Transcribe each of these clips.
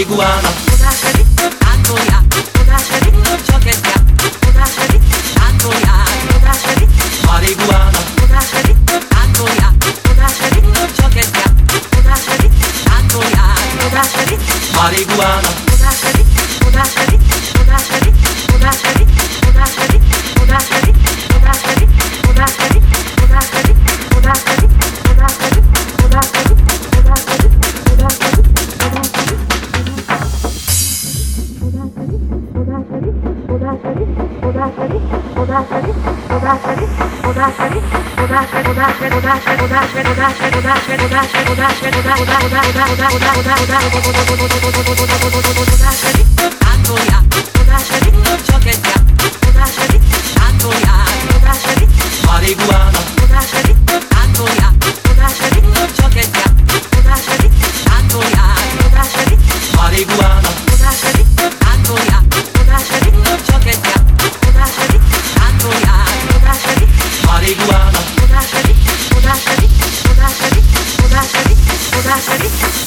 아이구아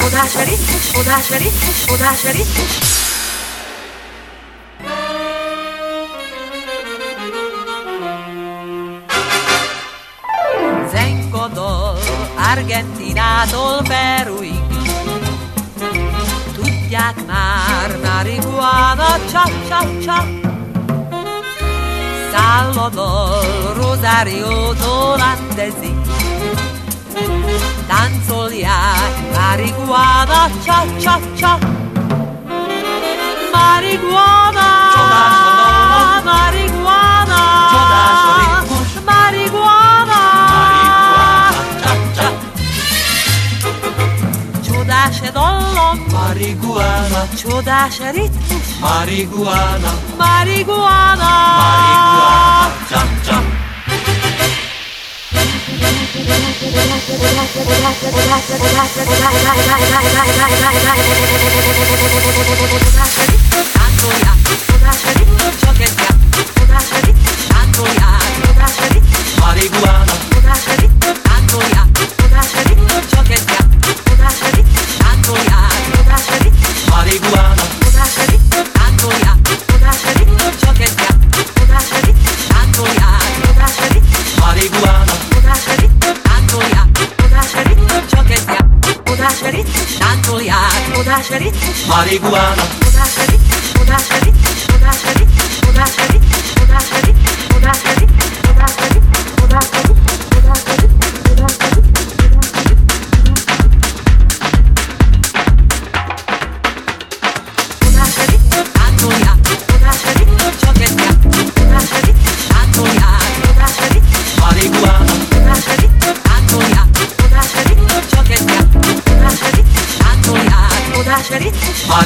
Oda Shari, Oda Shari, Oda Shari, Mario d'olandesi Danzoliai, marihuana, cia cia cia Marihuana, marihuana Marihuana, Ciudace dollon Marihuana Ciudace ritmus Marihuana Marihuana Marihuana Thank you. Marihuana.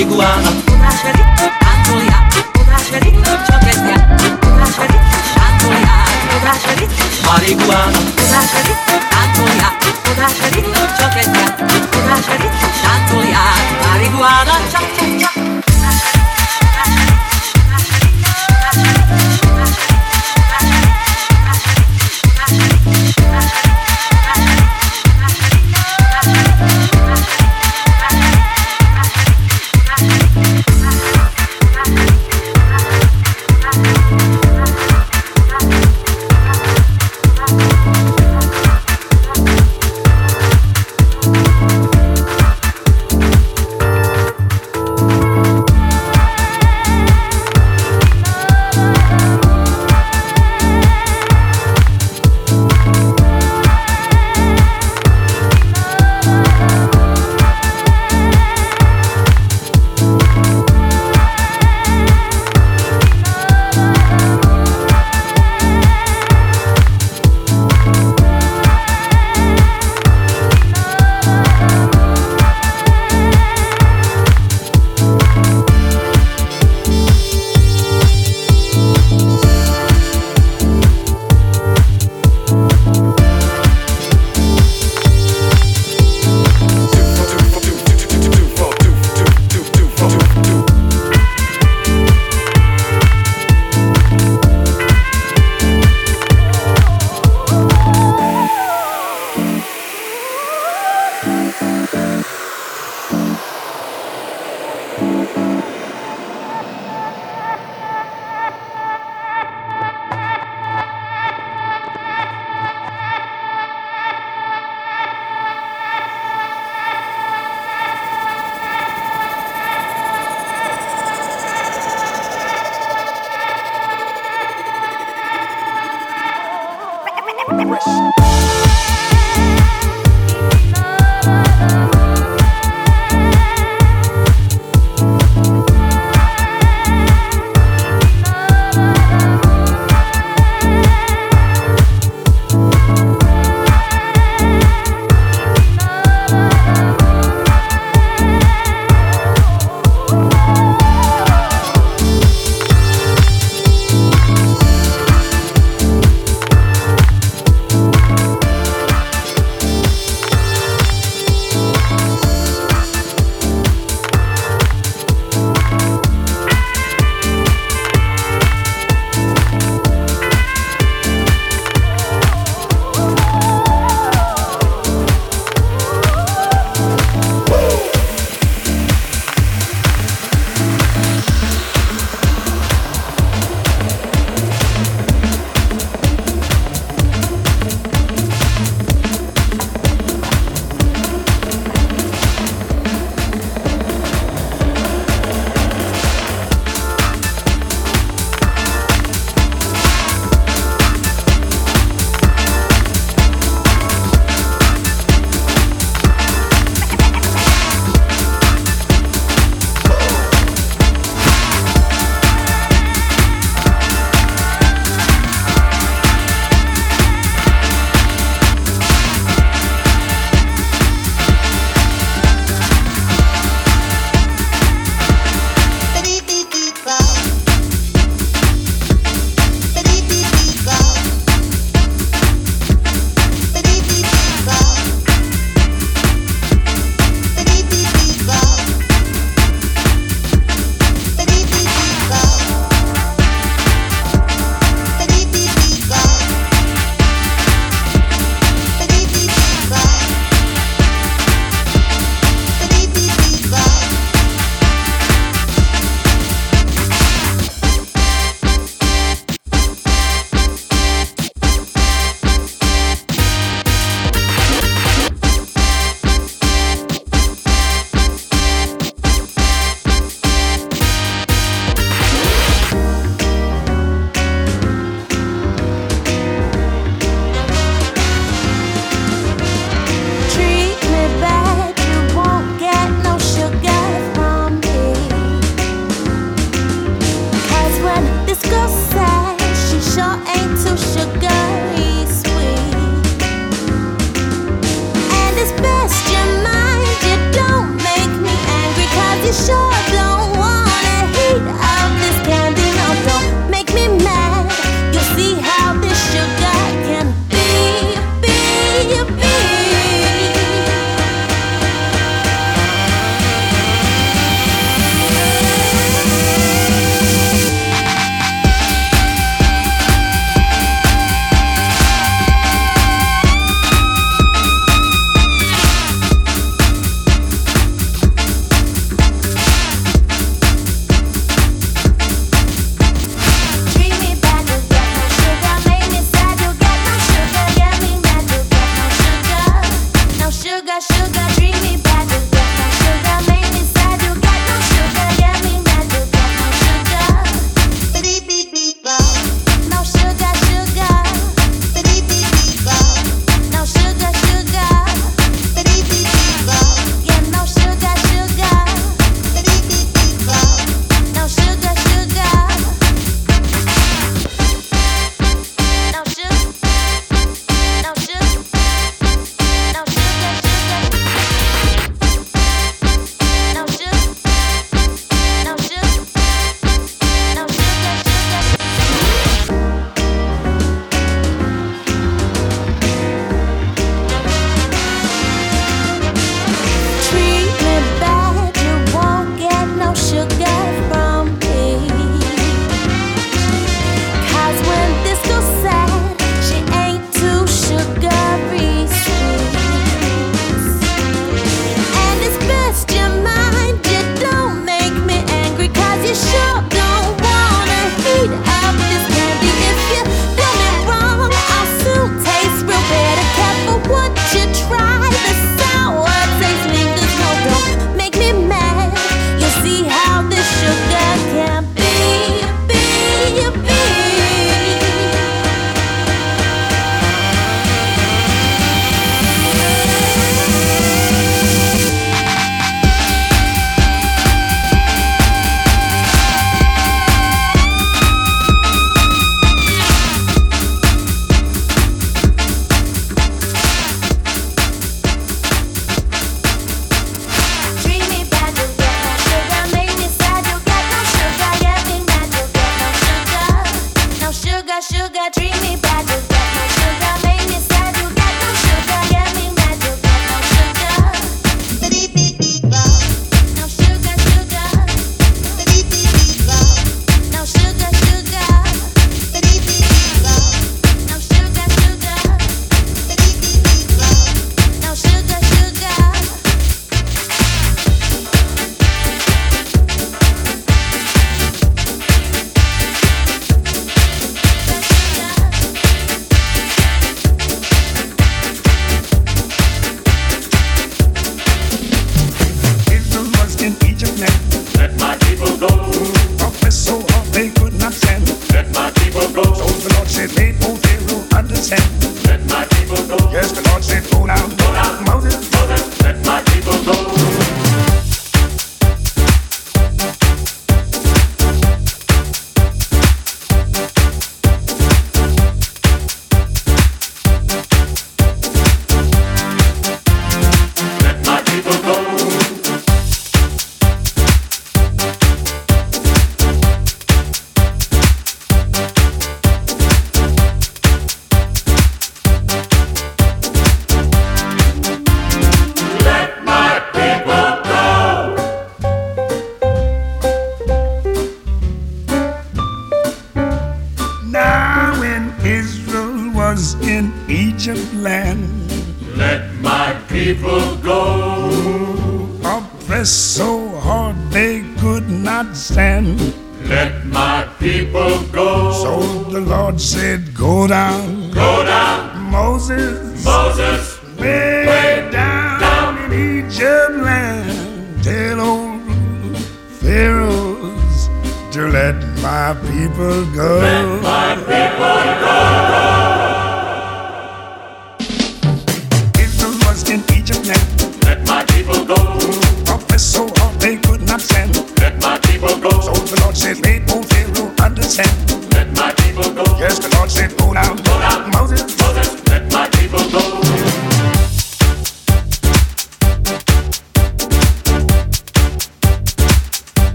iguana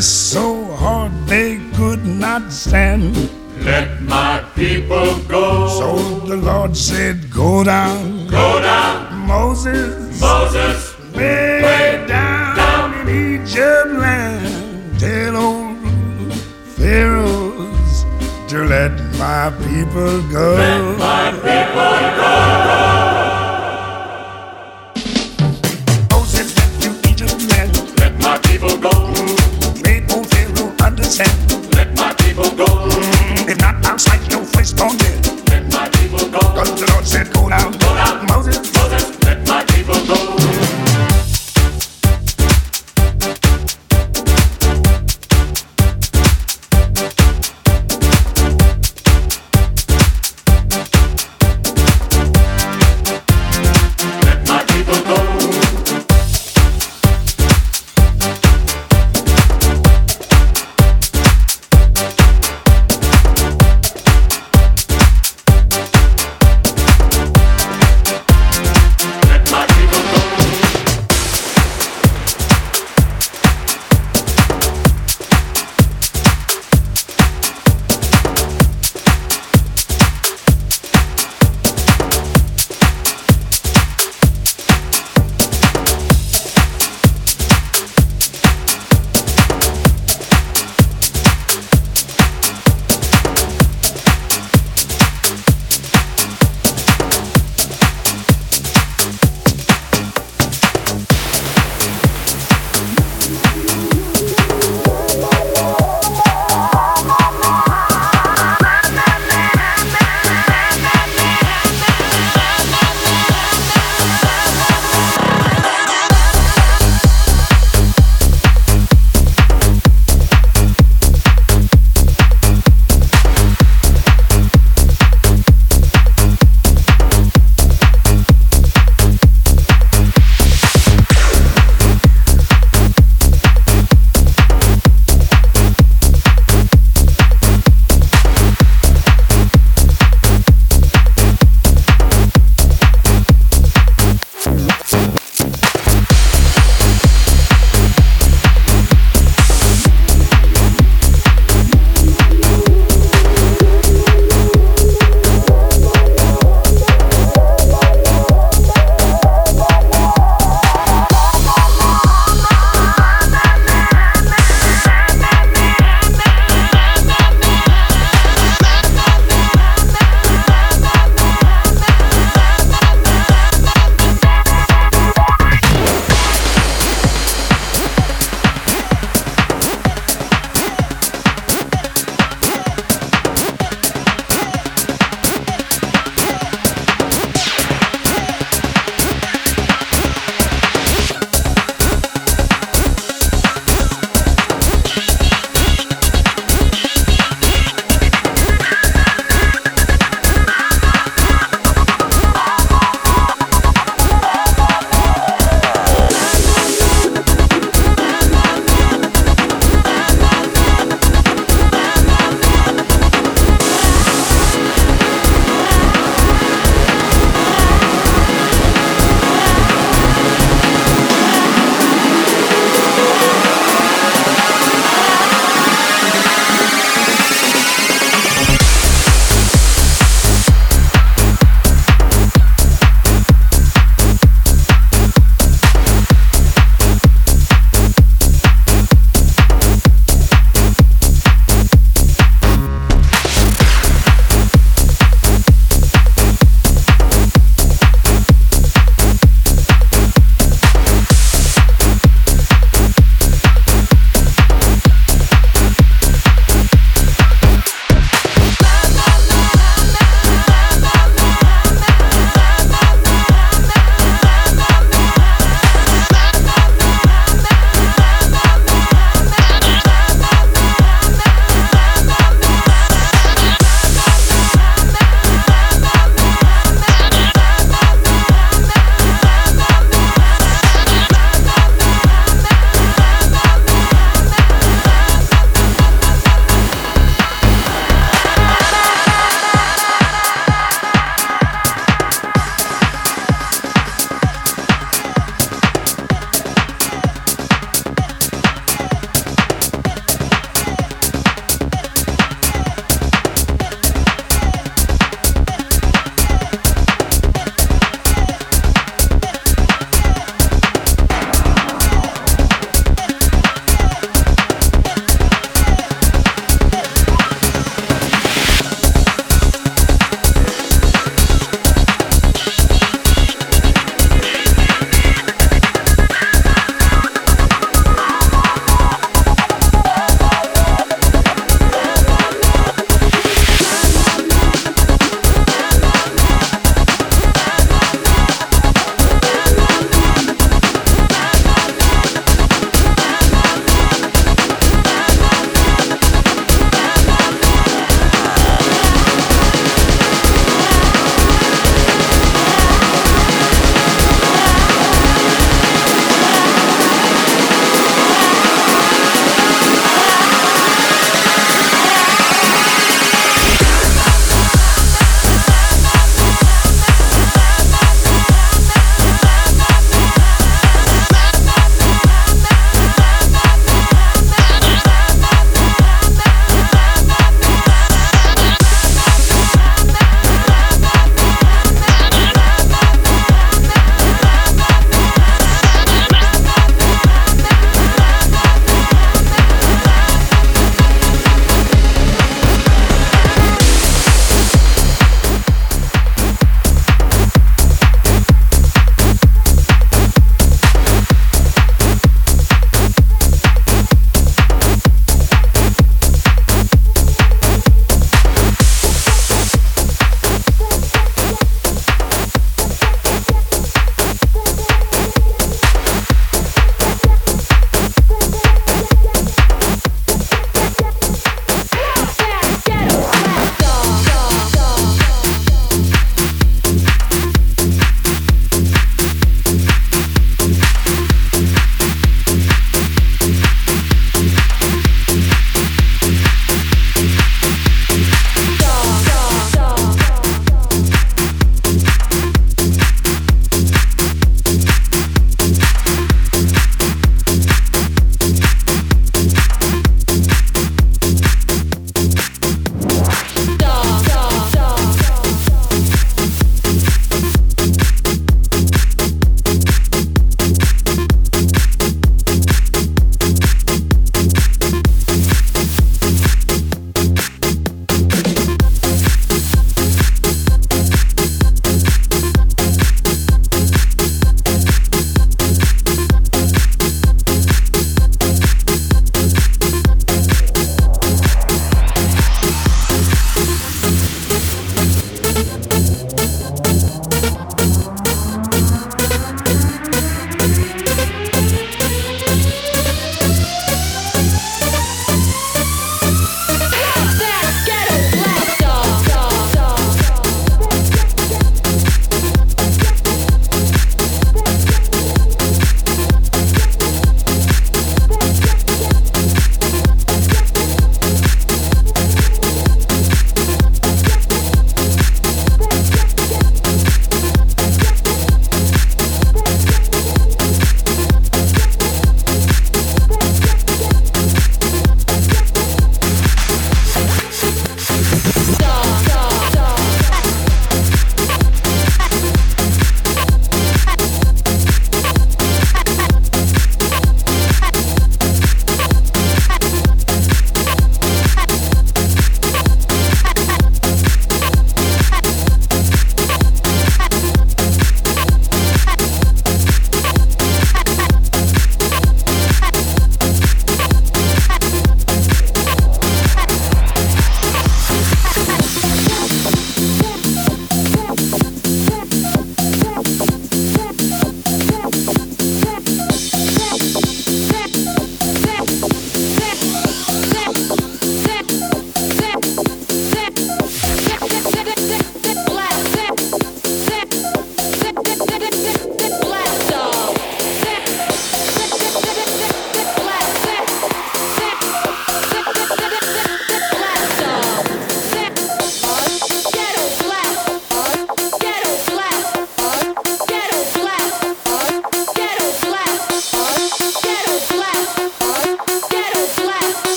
pressed so hard they could not stand. Let my people go. So the Lord said, Go down. Go down. Moses. Moses. Way, way down, down, in Egypt land. Tell old Pharaohs to let my people go. Let my people go.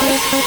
Bye.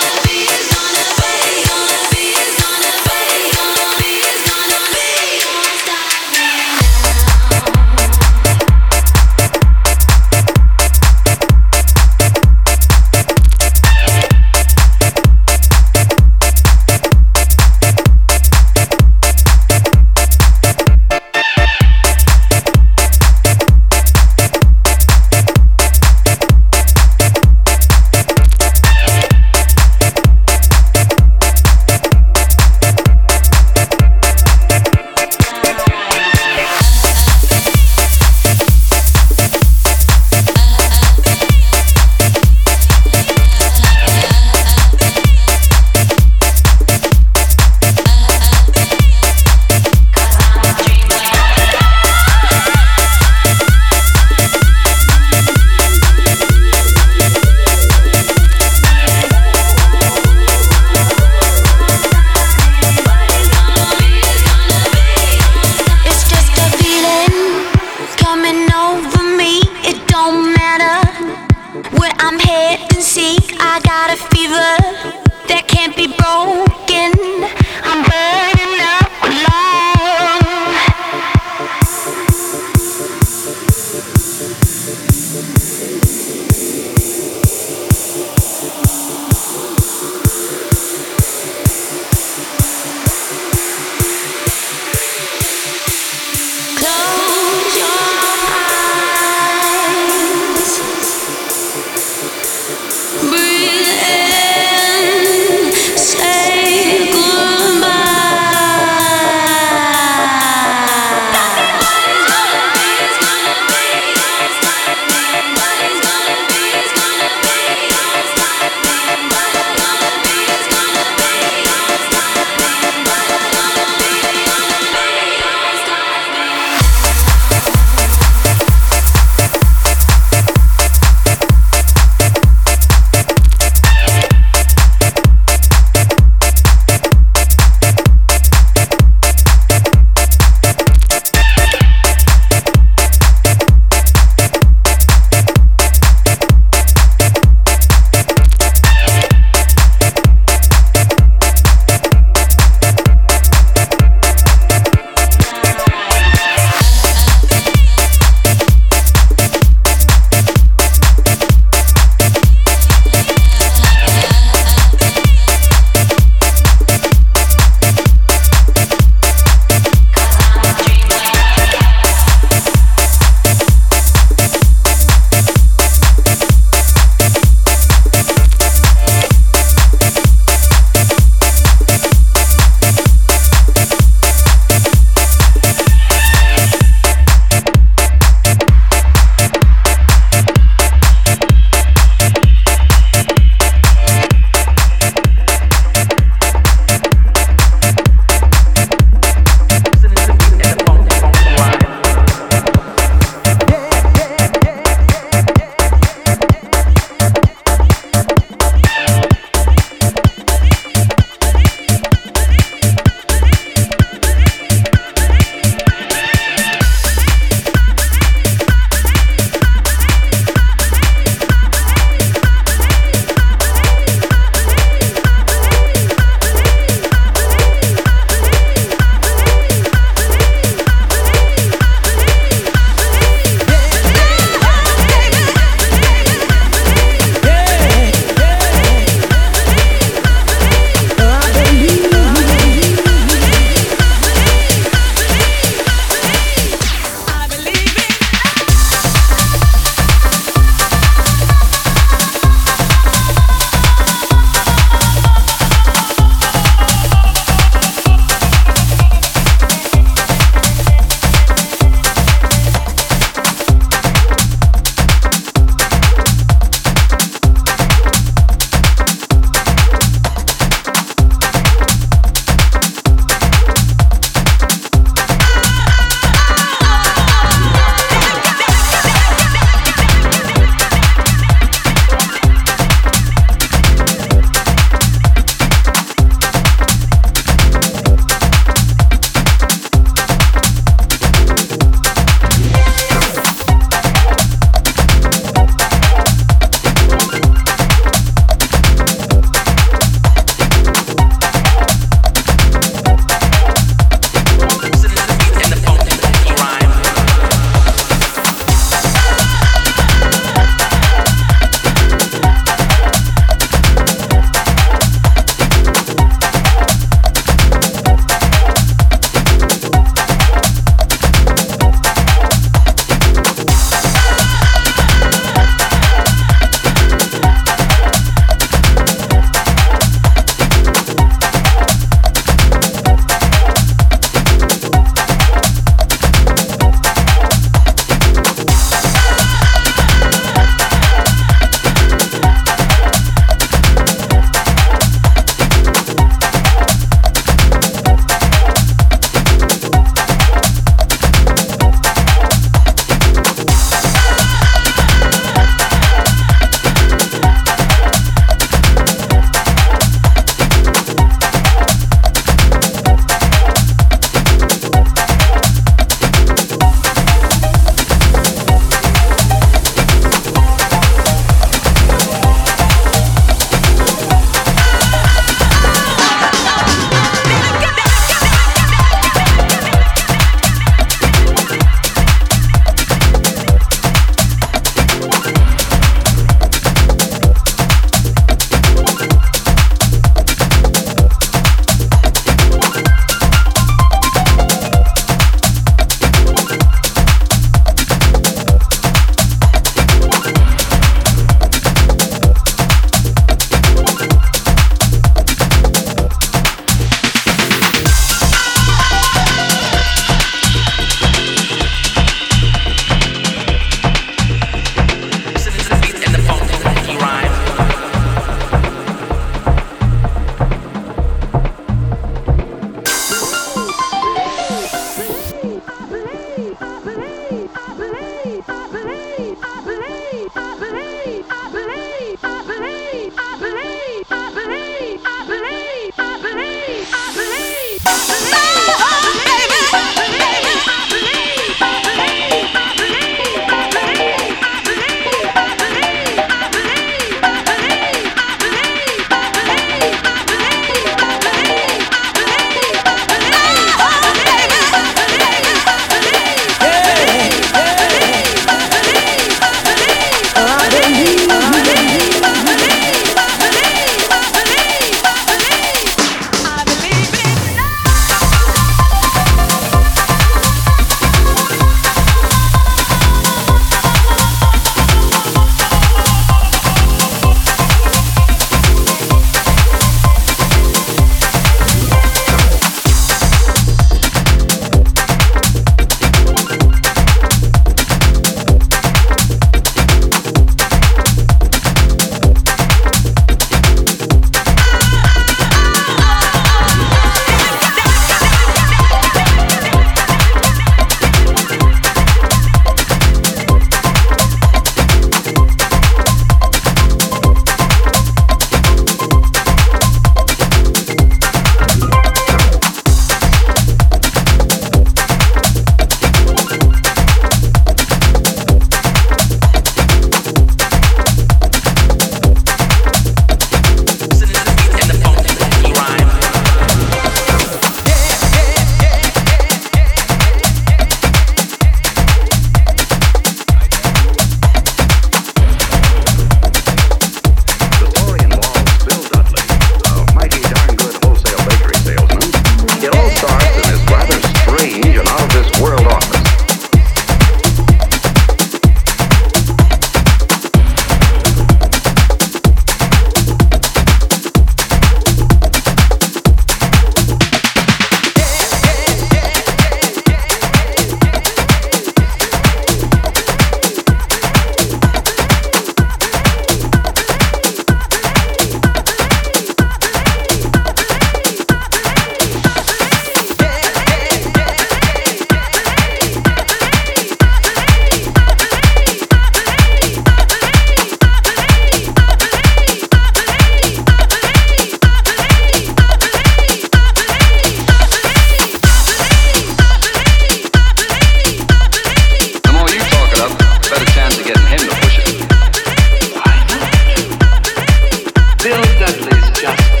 please jump.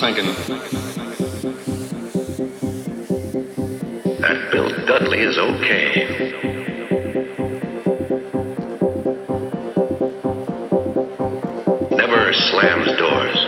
Thinking, That Bill Dudley is okay. Never slams doors.